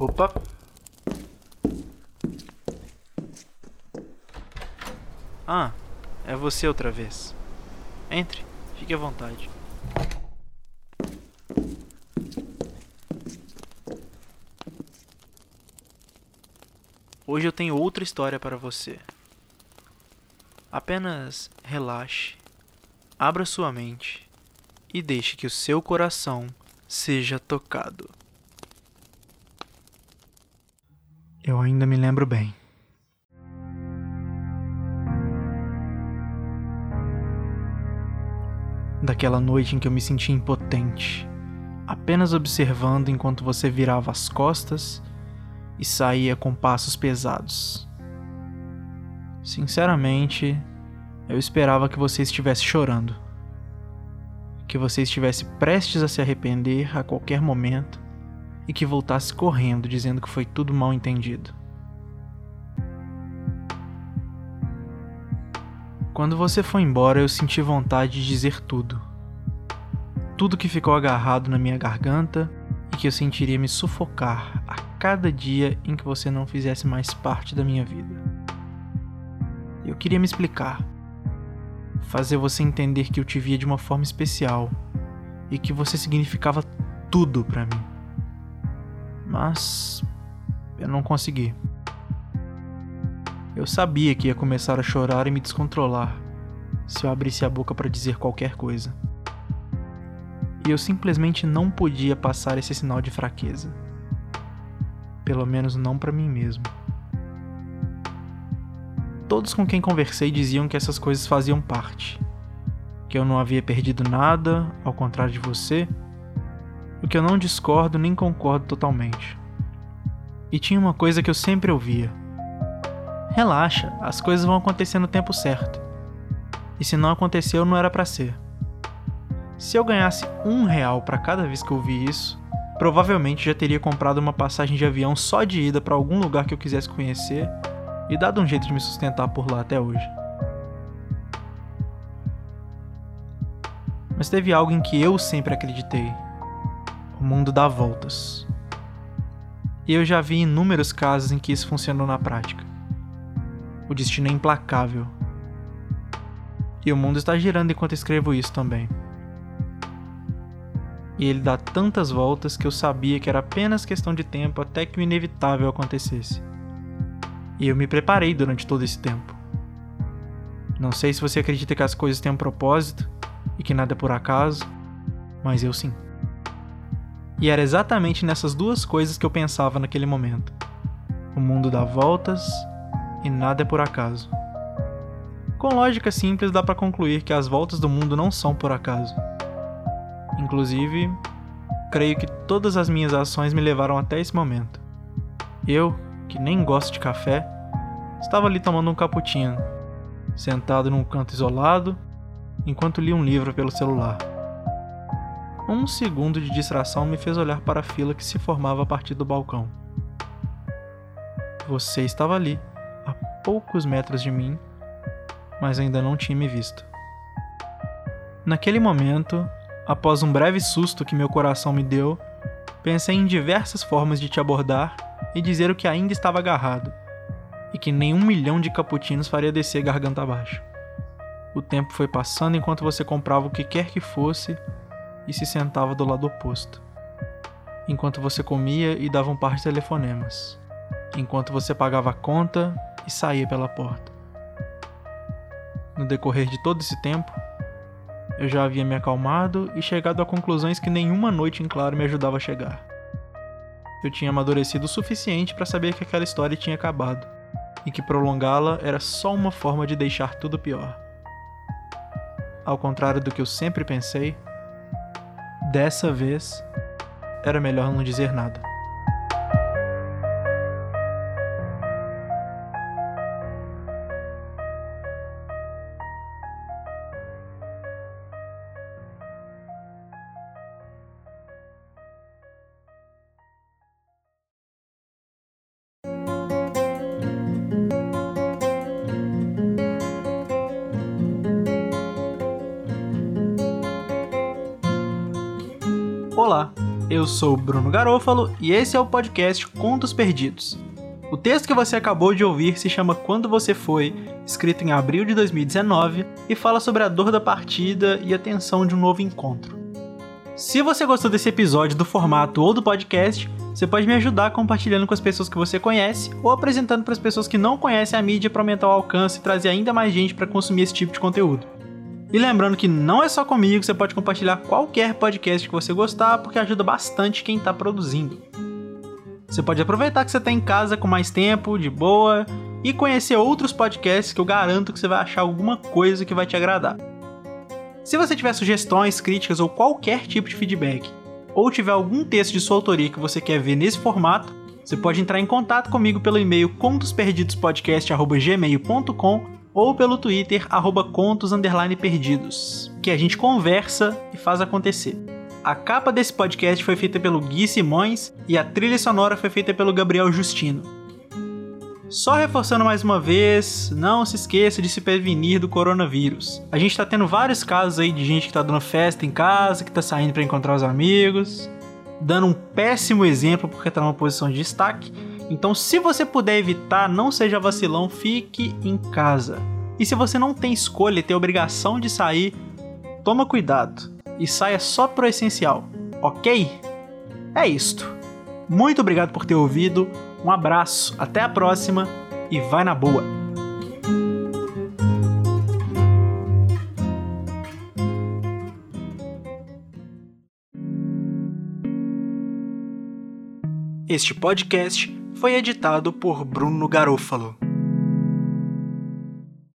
Opa! Ah, é você outra vez. Entre, fique à vontade. Hoje eu tenho outra história para você. Apenas relaxe, abra sua mente e deixe que o seu coração seja tocado. Eu ainda me lembro bem. Daquela noite em que eu me senti impotente, apenas observando enquanto você virava as costas e saía com passos pesados. Sinceramente, eu esperava que você estivesse chorando. Que você estivesse prestes a se arrepender a qualquer momento e que voltasse correndo dizendo que foi tudo mal entendido. Quando você foi embora, eu senti vontade de dizer tudo. Tudo que ficou agarrado na minha garganta e que eu sentiria me sufocar a cada dia em que você não fizesse mais parte da minha vida. Eu queria me explicar, fazer você entender que eu te via de uma forma especial e que você significava tudo para mim mas eu não consegui. Eu sabia que ia começar a chorar e me descontrolar se eu abrisse a boca para dizer qualquer coisa. E eu simplesmente não podia passar esse sinal de fraqueza. Pelo menos não para mim mesmo. Todos com quem conversei diziam que essas coisas faziam parte. Que eu não havia perdido nada, ao contrário de você, o que eu não discordo nem concordo totalmente. E tinha uma coisa que eu sempre ouvia: Relaxa, as coisas vão acontecer no tempo certo. E se não aconteceu, não era para ser. Se eu ganhasse um real para cada vez que eu ouvia isso, provavelmente já teria comprado uma passagem de avião só de ida para algum lugar que eu quisesse conhecer e dado um jeito de me sustentar por lá até hoje. Mas teve algo em que eu sempre acreditei o mundo dá voltas. E eu já vi inúmeros casos em que isso funcionou na prática. O destino é implacável. E o mundo está girando enquanto escrevo isso também. E ele dá tantas voltas que eu sabia que era apenas questão de tempo até que o inevitável acontecesse. E eu me preparei durante todo esse tempo. Não sei se você acredita que as coisas têm um propósito e que nada é por acaso, mas eu sim. E era exatamente nessas duas coisas que eu pensava naquele momento. O mundo dá voltas e nada é por acaso. Com lógica simples, dá para concluir que as voltas do mundo não são por acaso. Inclusive, creio que todas as minhas ações me levaram até esse momento. Eu, que nem gosto de café, estava ali tomando um cappuccino, sentado num canto isolado, enquanto li um livro pelo celular. Um segundo de distração me fez olhar para a fila que se formava a partir do balcão. Você estava ali, a poucos metros de mim, mas ainda não tinha me visto. Naquele momento, após um breve susto que meu coração me deu, pensei em diversas formas de te abordar e dizer o que ainda estava agarrado, e que nenhum milhão de caputinos faria descer garganta abaixo. O tempo foi passando enquanto você comprava o que quer que fosse e se sentava do lado oposto, enquanto você comia e dava um par de telefonemas, enquanto você pagava a conta e saía pela porta. No decorrer de todo esse tempo, eu já havia me acalmado e chegado a conclusões que nenhuma noite em claro me ajudava a chegar. Eu tinha amadurecido o suficiente para saber que aquela história tinha acabado e que prolongá-la era só uma forma de deixar tudo pior. Ao contrário do que eu sempre pensei, Dessa vez, era melhor não dizer nada. Olá, Eu sou Bruno Garofalo e esse é o podcast Contos Perdidos. O texto que você acabou de ouvir se chama Quando Você Foi, escrito em abril de 2019 e fala sobre a dor da partida e a tensão de um novo encontro. Se você gostou desse episódio do formato ou do podcast, você pode me ajudar compartilhando com as pessoas que você conhece ou apresentando para as pessoas que não conhecem a mídia para aumentar o alcance e trazer ainda mais gente para consumir esse tipo de conteúdo. E lembrando que não é só comigo, você pode compartilhar qualquer podcast que você gostar, porque ajuda bastante quem está produzindo. Você pode aproveitar que você está em casa com mais tempo, de boa, e conhecer outros podcasts que eu garanto que você vai achar alguma coisa que vai te agradar. Se você tiver sugestões, críticas ou qualquer tipo de feedback, ou tiver algum texto de sua autoria que você quer ver nesse formato, você pode entrar em contato comigo pelo e-mail contosperdidospodcast.gmail.com ou pelo Twitter, arroba contos perdidos, que a gente conversa e faz acontecer. A capa desse podcast foi feita pelo Gui Simões e a trilha sonora foi feita pelo Gabriel Justino. Só reforçando mais uma vez, não se esqueça de se prevenir do coronavírus. A gente tá tendo vários casos aí de gente que tá dando festa em casa, que tá saindo para encontrar os amigos, dando um péssimo exemplo porque tá numa posição de destaque. Então, se você puder evitar, não seja vacilão, fique em casa. E se você não tem escolha e tem obrigação de sair, toma cuidado e saia só pro essencial, ok? É isto. Muito obrigado por ter ouvido, um abraço, até a próxima e vai na boa! Este podcast foi editado por Bruno Garofalo.